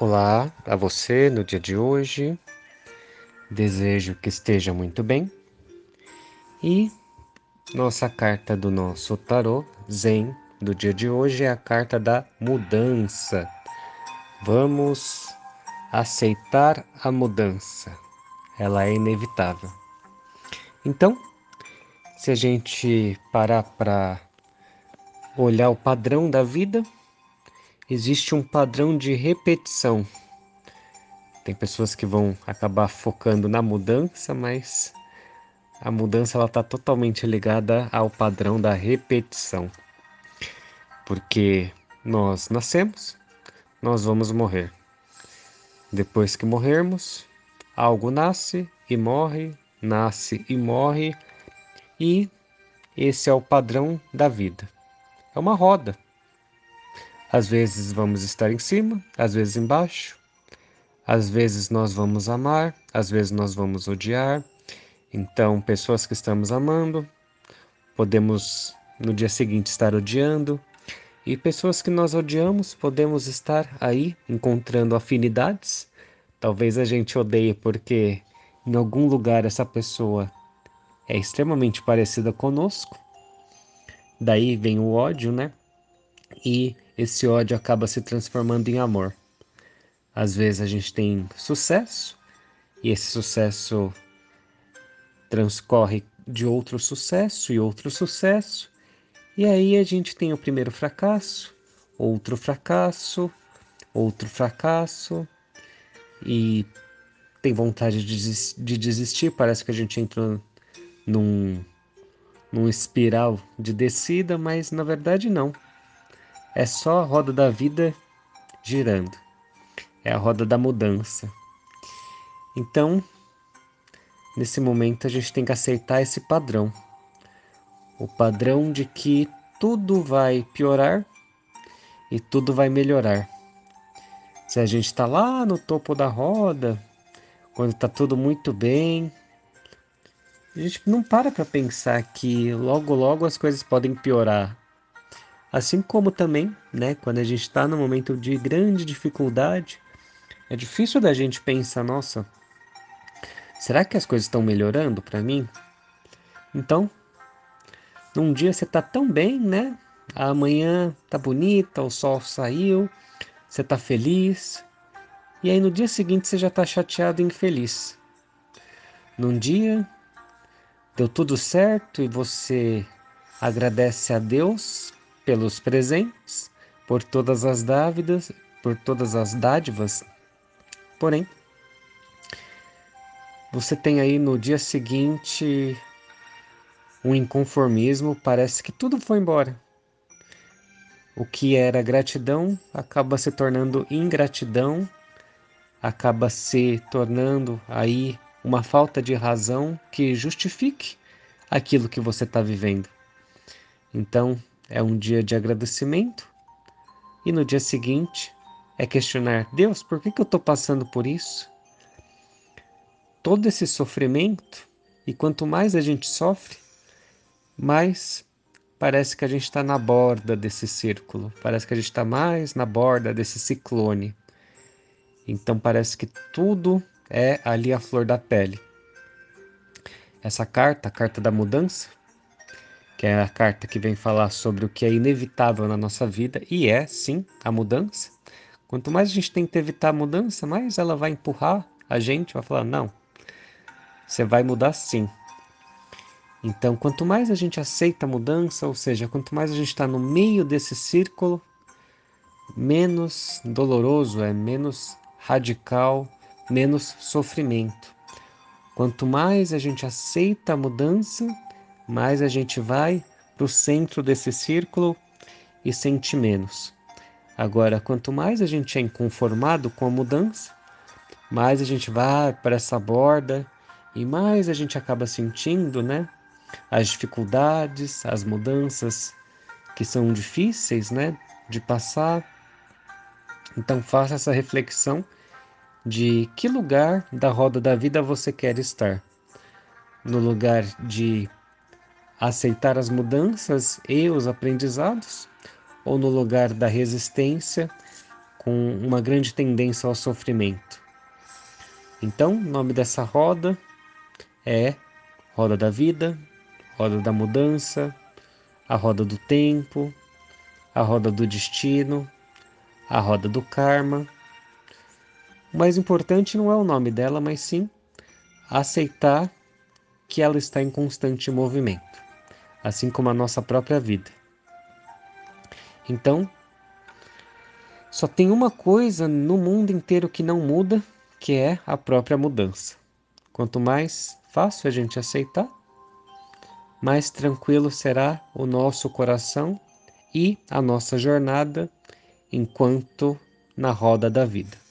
Olá a você no dia de hoje. Desejo que esteja muito bem. E nossa carta do nosso tarô Zen do dia de hoje é a carta da mudança. Vamos aceitar a mudança. Ela é inevitável. Então, se a gente parar para olhar o padrão da vida, existe um padrão de repetição. Tem pessoas que vão acabar focando na mudança, mas a mudança está totalmente ligada ao padrão da repetição. Porque nós nascemos, nós vamos morrer. Depois que morrermos, algo nasce e morre, nasce e morre, e esse é o padrão da vida. É uma roda. Às vezes vamos estar em cima, às vezes embaixo. Às vezes nós vamos amar, às vezes nós vamos odiar. Então, pessoas que estamos amando, podemos no dia seguinte estar odiando. E pessoas que nós odiamos, podemos estar aí encontrando afinidades. Talvez a gente odeie porque em algum lugar essa pessoa é extremamente parecida conosco. Daí vem o ódio, né? E esse ódio acaba se transformando em amor. Às vezes a gente tem sucesso e esse sucesso transcorre de outro sucesso e outro sucesso, e aí a gente tem o primeiro fracasso, outro fracasso, outro fracasso, e tem vontade de desistir, parece que a gente entrou num, num espiral de descida, mas na verdade não. É só a roda da vida girando. É a roda da mudança. Então, nesse momento a gente tem que aceitar esse padrão. O padrão de que tudo vai piorar e tudo vai melhorar. Se a gente está lá no topo da roda, quando está tudo muito bem, a gente não para para pensar que logo logo as coisas podem piorar. Assim como também, né, quando a gente está no momento de grande dificuldade, é difícil da gente pensar, nossa, será que as coisas estão melhorando para mim? Então, num dia você tá tão bem, né? Amanhã tá bonita, o sol saiu, você tá feliz, e aí no dia seguinte você já tá chateado e infeliz. Num dia deu tudo certo e você agradece a Deus pelos presentes, por todas as dávidas, por todas as dádivas. Porém, você tem aí no dia seguinte um inconformismo, parece que tudo foi embora. O que era gratidão acaba se tornando ingratidão, acaba se tornando aí uma falta de razão que justifique aquilo que você está vivendo. Então, é um dia de agradecimento e no dia seguinte é questionar: Deus, por que, que eu estou passando por isso? Todo esse sofrimento, e quanto mais a gente sofre, mais parece que a gente está na borda desse círculo, parece que a gente está mais na borda desse ciclone. Então parece que tudo é ali a flor da pele. Essa carta, a carta da mudança, que é a carta que vem falar sobre o que é inevitável na nossa vida, e é sim a mudança. Quanto mais a gente tenta evitar a mudança, mais ela vai empurrar a gente, vai falar: não, você vai mudar sim. Então, quanto mais a gente aceita a mudança, ou seja, quanto mais a gente está no meio desse círculo, menos doloroso é, menos radical, menos sofrimento. Quanto mais a gente aceita a mudança, mais a gente vai para o centro desse círculo e sente menos. Agora, quanto mais a gente é inconformado com a mudança, mais a gente vai para essa borda e mais a gente acaba sentindo, né, as dificuldades, as mudanças que são difíceis, né, de passar. Então faça essa reflexão de que lugar da roda da vida você quer estar. No lugar de aceitar as mudanças e os aprendizados, ou no lugar da resistência com uma grande tendência ao sofrimento. Então, o nome dessa roda é roda da vida, roda da mudança, a roda do tempo, a roda do destino, a roda do karma. O mais importante não é o nome dela, mas sim aceitar que ela está em constante movimento, assim como a nossa própria vida. Então, só tem uma coisa no mundo inteiro que não muda, que é a própria mudança. Quanto mais fácil a gente aceitar, mais tranquilo será o nosso coração e a nossa jornada enquanto na roda da vida.